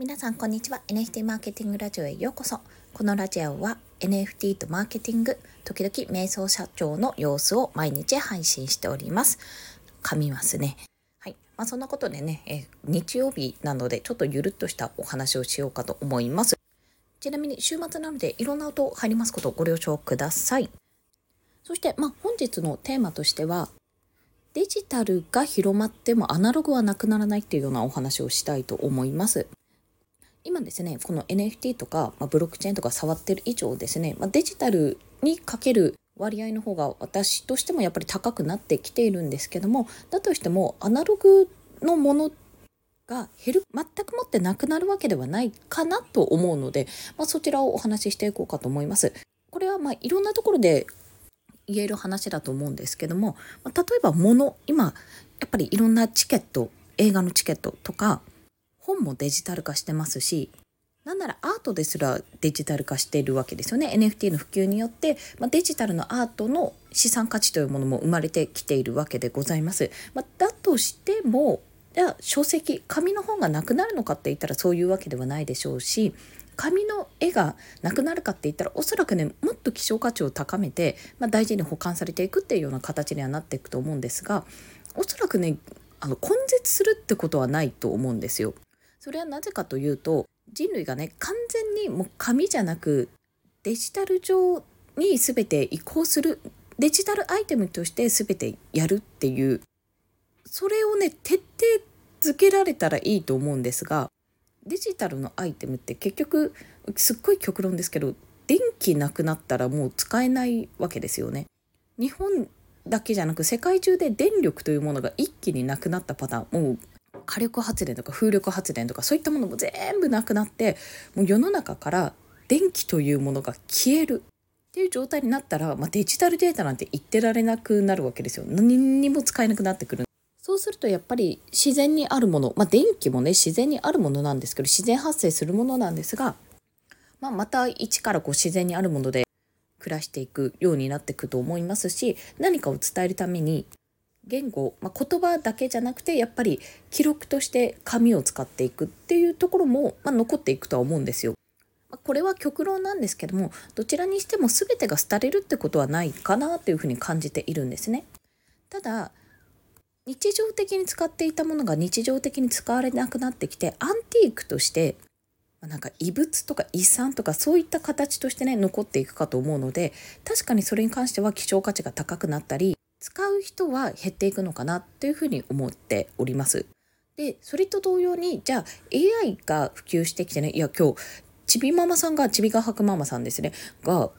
皆さんこんにちは。NFT マーケティングラジオへようこそ。このラジオは NFT とマーケティング時々瞑想社長の様子を毎日配信しております。噛みますね。はい。まあ、そんなことでねえ日曜日なのでちょっとゆるっとしたお話をしようかと思います。ちなみに週末なのでいろんな音入りますことをご了承ください。そして、まあ、本日のテーマとしてはデジタルが広まってもアナログはなくならないっていうようなお話をしたいと思います。今ですねこの NFT とか、まあ、ブロックチェーンとか触ってる以上ですね、まあ、デジタルにかける割合の方が私としてもやっぱり高くなってきているんですけどもだとしてもアナログのものが減る全くもってなくなるわけではないかなと思うので、まあ、そちらをお話ししていこうかと思います。これはまあいろんなところで言える話だと思うんですけども、ま、例えば物今やっぱりいろんなチケット映画のチケットとか本もデジタル化してますしなんならアートですらデジタル化しているわけですよね NFT の普及によって、まあ、デジタルのアートの資産価値というものも生まれてきているわけでございます。まあ、だとしてもじゃあ書籍紙の本がなくなるのかって言ったらそういうわけではないでしょうし紙の絵がなくなるかって言ったらおそらくねもっと希少価値を高めて、まあ、大事に保管されていくっていうような形にはなっていくと思うんですがおそらくねあの根絶するってことはないと思うんですよ。それはなぜかというと人類がね完全にもう紙じゃなくデジタル上に全て移行するデジタルアイテムとして全てやるっていうそれをね徹底づけられたらいいと思うんですがデジタルのアイテムって結局すっごい極論ですけど電気なくなったらもう使えないわけですよね。日本だけじゃなく世界中で電力というものが一気になくなったパターンもう火力発電とか風力発電とかそういったものも全部なくなってもう世の中から電気というものが消えるっていう状態になったら、まあ、デジタルデータなんて言ってられなくなるわけですよ。何にも使えなくなってくる。そうするとやっぱり自然にあるもの、まあ、電気もね自然にあるものなんですけど自然発生するものなんですが、まあ、また一からこう自然にあるもので暮らしていくようになっていくと思いますし何かを伝えるために言語、まあ、言葉だけじゃなくてやっぱり記録として紙を使っていくっていうところも、まあ、残っていくとは思うんですよ。まこれは極論なんですけどもどちらにしても全てが廃れるってことはないかなというふうに感じているんですね。ただ日常的に使っていたものが日常的に使われなくなってきてアンティークとしてなんか遺物とか遺産とかそういった形としてね残っていくかと思うので確かにそれに関しては希少価値が高くなったり使う人は減っていくのかなというふうに思っております。でそれと同様にじゃあ AI が普及してきてねいや今日ちびママさんがちびがはくママさんですねが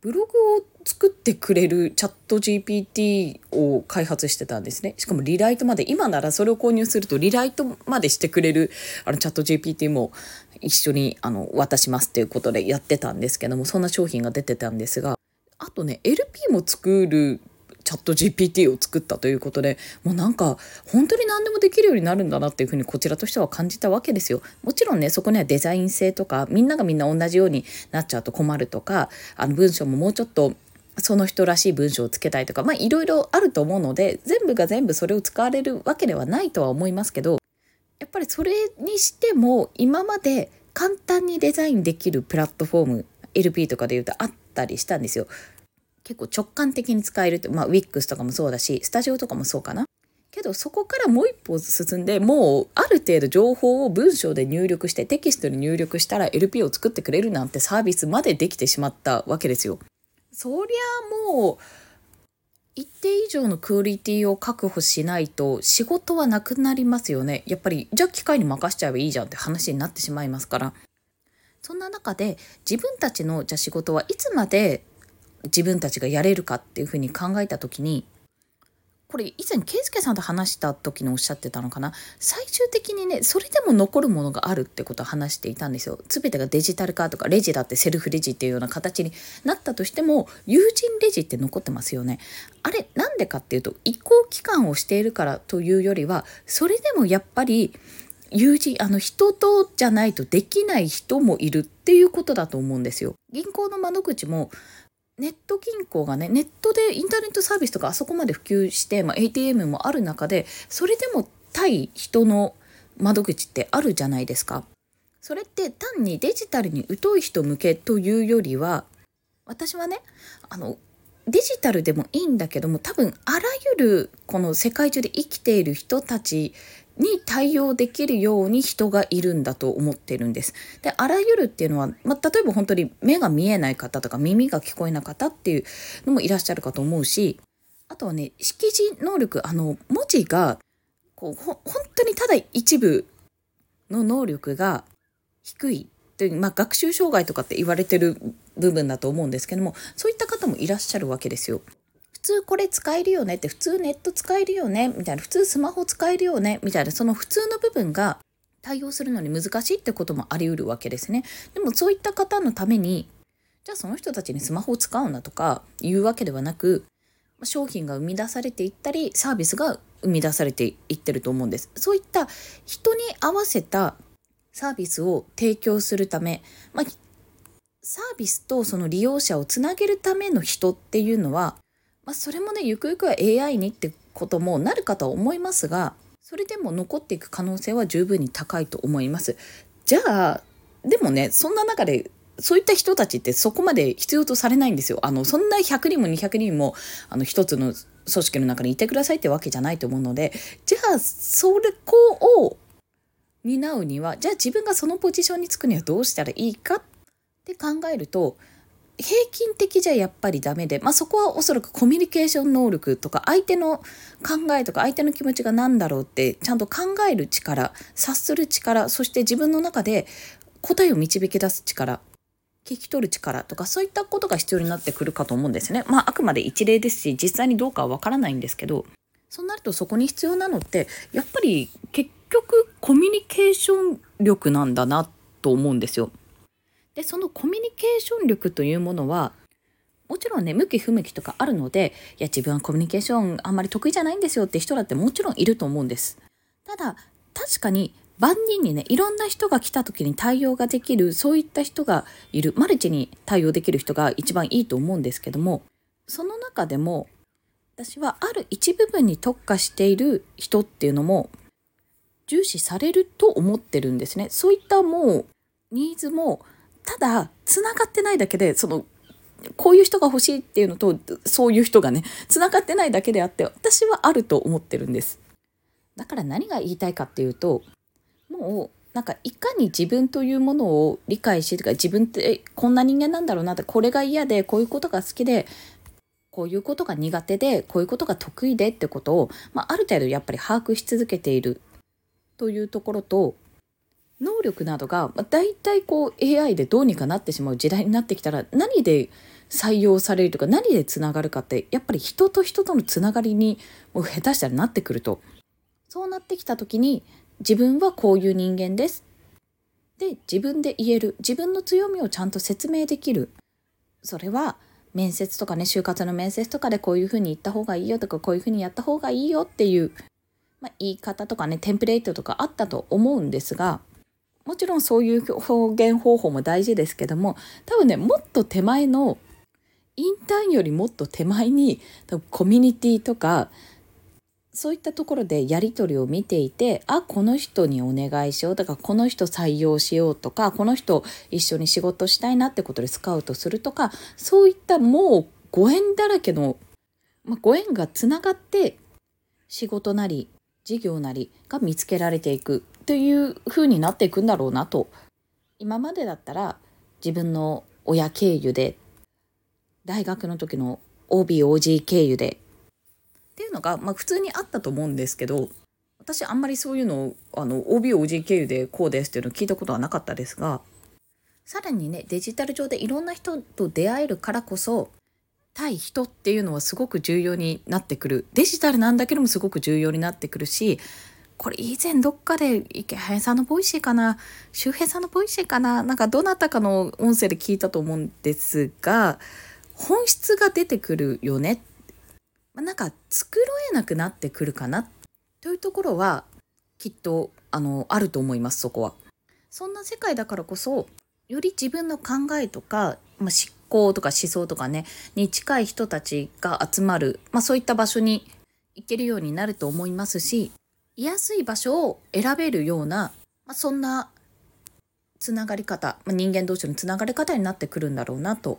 ブログを作ってくれるチャット GPT を開発してたんですね。しかもリライトまで、今ならそれを購入するとリライトまでしてくれるあのチャット GPT も一緒にあの渡しますっていうことでやってたんですけども、そんな商品が出てたんですが、あとね、LP も作るチャット GPT を作ったということでもうなんか本当に何でもできるようになるんだなっていうふうにこちらとしては感じたわけですよ。もちろんねそこにはデザイン性とかみんながみんな同じようになっちゃうと困るとかあの文章ももうちょっとその人らしい文章をつけたいとかまあいろいろあると思うので全部が全部それを使われるわけではないとは思いますけどやっぱりそれにしても今まで簡単にデザインできるプラットフォーム LP とかで言うとあったりしたんですよ。結構直感的に使えるって、まあ、WIX とかもそうだしスタジオとかもそうかな。けどそこからもう一歩進んでもうある程度情報を文章で入力してテキストに入力したら LP を作ってくれるなんてサービスまでできてしまったわけですよ。そりゃもう一定以上のクオリティを確保しないと仕事はなくなりますよね。やっぱりじゃあ機械に任しちゃえばいいじゃんって話になってしまいますから。そんな中で自分たちのじゃあ仕事はいつまで自分たちがやれるかっていうふうに考えた時にこれ以前圭介さんと話した時におっしゃってたのかな？最終的にねそれでも残るものがあるってことを話していたんですよ。全てがデジタル化とかレジだってセルフレジっていうような形になったとしても友人レジって残ってますよね。あれなんでかっていうと移行期間をしているからというよりはそれでもやっぱり友人あの人とじゃないとできない人もいるっていうことだと思うんですよ。銀行の窓口もネット銀行がねネットでインターネットサービスとかあそこまで普及して、まあ、ATM もある中でそれでも対人の窓口ってあるじゃないですか。それって単にデジタルに疎い人向けというよりは私はねあのデジタルでもいいんだけども多分あらゆるこの世界中で生きている人たちに対応できるように人がいるんだと思ってるんです。であらゆるっていうのは、まあ、例えば本当に目が見えない方とか耳が聞こえない方っていうのもいらっしゃるかと思うしあとはね識字能力あの文字がこうほ本当にただ一部の能力が低いという、まあ、学習障害とかって言われてる部分だと思うんですけどもそういった方もいらっしゃるわけですよ。普通これ使えるよねって普通ネット使えるよねみたいな普通スマホ使えるよねみたいなその普通の部分が対応するのに難しいってこともあり得るわけですね。でもそういった方のためにじゃあその人たちにスマホを使うなとかいうわけではなく商品が生み出されていったりサービスが生み出されていってると思うんです。そういった人に合わせたサービスを提供するため、まあ、サービスとその利用者をつなげるための人っていうのはまあ、それもねゆくゆくは AI にってこともなるかとは思いますがそれでも残っていく可能性は十分に高いと思います。じゃあでもねそんな中でそういった人たちってそこまで必要とされないんですよ。あのそんな100人も200人もあの一つの組織の中にいてくださいってわけじゃないと思うのでじゃあそれこを担うにはじゃあ自分がそのポジションにつくにはどうしたらいいかって考えると平均的じゃやっぱりダメで、まあ、そこはおそらくコミュニケーション能力とか相手の考えとか相手の気持ちが何だろうってちゃんと考える力察する力そして自分の中で答えを導き出す力聞き取る力とかそういったことが必要になってくるかと思うんですね。まああくまで一例ですし実際にどうかはわからないんですけどそうなるとそこに必要なのってやっぱり結局コミュニケーション力なんだなと思うんですよ。でそのコミュニケーション力というものはもちろんね向き不向きとかあるのでいや自分はコミュニケーションあんまり得意じゃないんですよって人だってもちろんいると思うんです。ただ確かに万人にねいろんな人が来た時に対応ができるそういった人がいるマルチに対応できる人が一番いいと思うんですけどもその中でも私はある一部分に特化している人っていうのも重視されると思ってるんですね。そういったもうニーズもただつながってないだけでそのこういう人が欲しいっていうのとそういう人がねつながってないだけであって私はあると思ってるんです。だから何が言いたいかっていうともうなんかいかに自分というものを理解してとか自分ってこんな人間なんだろうなってこれが嫌でこういうことが好きでこういうことが苦手でこういうことが得意でってことを、まあ、ある程度やっぱり把握し続けているというところと能力などが、まあ、大体こう AI でどうにかなってしまう時代になってきたら何で採用されるとか何でつながるかってやっぱり人と人とのつながりにもう下手したらなってくると。そうなってきた時に自分はこういう人間です。で自分で言える。自分の強みをちゃんと説明できる。それは面接とかね就活の面接とかでこういうふうに言った方がいいよとかこういうふうにやった方がいいよっていう、まあ、言い方とかねテンプレートとかあったと思うんですがもちろんそういう表現方法も大事ですけども多分ねもっと手前のインターンよりもっと手前に多分コミュニティとかそういったところでやり取りを見ていてあこの人にお願いしようとかこの人採用しようとかこの人一緒に仕事したいなってことでスカウトするとかそういったもうご縁だらけの、まあ、ご縁がつながって仕事なり事業なりが見つけられていく。という風になっていくんだろうなと。今までだったら自分の親経由で大学の時の OBOG 経由でっていうのが、まあ、普通にあったと思うんですけど私あんまりそういうのを OBOG 経由でこうですっていうのを聞いたことはなかったですがさらにねデジタル上でいろんな人と出会えるからこそ対人っていうのはすごく重要になってくる。デジタルなんだけどもすごく重要になってくるしこれ以前どっかでイケハヤさんの Voicy かな周平さんの Voicy かななんかどなたかの音声で聞いたと思うんですが本質が出てくるよね。なんか繕えなくなってくるかなというところはきっとあのあると思いますそこは。そんな世界だからこそより自分の考えとか、まあ、思考とか思想とかねに近い人たちが集まる、まあ、そういった場所に行けるようになると思いますし居やすい場所を選べるような、まあ、そんなつながり方、まあ、人間同士のつながり方になってくるんだろうなと。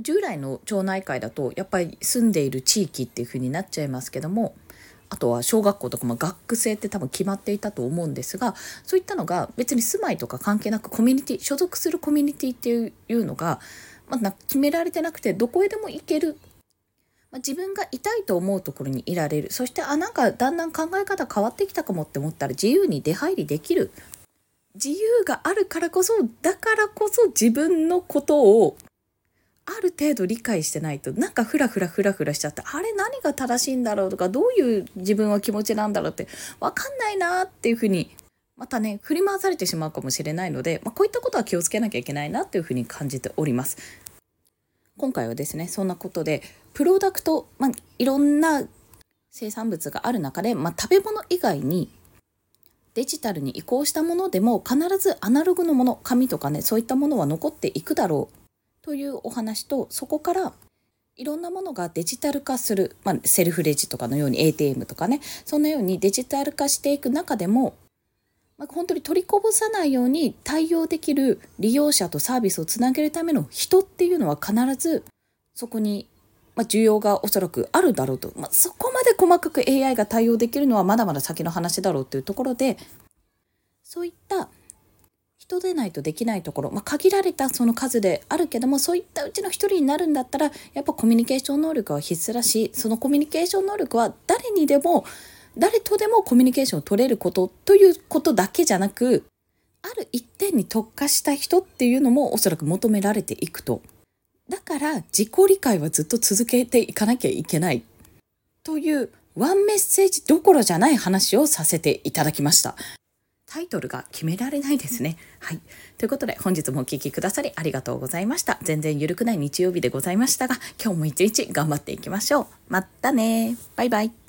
従来の町内会だとやっぱり住んでいる地域っていう風になっちゃいますけどもあとは小学校とかも学生って多分決まっていたと思うんですがそういったのが別に住まいとか関係なくコミュニティ所属するコミュニティっていうのが、まあ、決められてなくてどこへでも行ける、まあ、自分がいたいと思うところにいられるそしてあなんかだんだん考え方変わってきたかもって思ったら自由に出入りできる自由があるからこそだからこそ自分のことをある程度理解してないとなんかフラフラフラフラしちゃってあれ何が正しいんだろうとかどういう自分は気持ちなんだろうって分かんないなっていうふうにまたね振り回されてしまうかもしれないので、まあ、こういったことは気をつけなきゃいけないなっていうふうに感じております。今回はですねそんなことでプロダクト、まあ、いろんな生産物がある中で、まあ、食べ物以外にデジタルに移行したものでも必ずアナログのもの紙とかねそういったものは残っていくだろうというお話とそこからいろんなものがデジタル化する、まあ、セルフレジとかのように ATM とかねそんなようにデジタル化していく中でも、まあ、本当に取りこぼさないように対応できる利用者とサービスをつなげるための人っていうのは必ずそこに、まあ、需要がおそらくあるだろうと、まあ、そこまで細かく AI が対応できるのはまだまだ先の話だろうというところでそういった人でないとできないところ、まあ、限られたその数であるけどもそういったうちの一人になるんだったらやっぱコミュニケーション能力は必須だしそのコミュニケーション能力は誰にでも誰とでもコミュニケーションを取れることということだけじゃなくある一点に特化した人っていうのもおそらく求められていくと。だから自己理解はずっと続けていかなきゃいけないというワンメッセージどころじゃない話をさせていただきました。タイトルが決められないですね。はい。ということで本日もお聴きくださりありがとうございました。全然ゆるくない日曜日でございましたが、今日も一日頑張っていきましょう。またねバイバイ。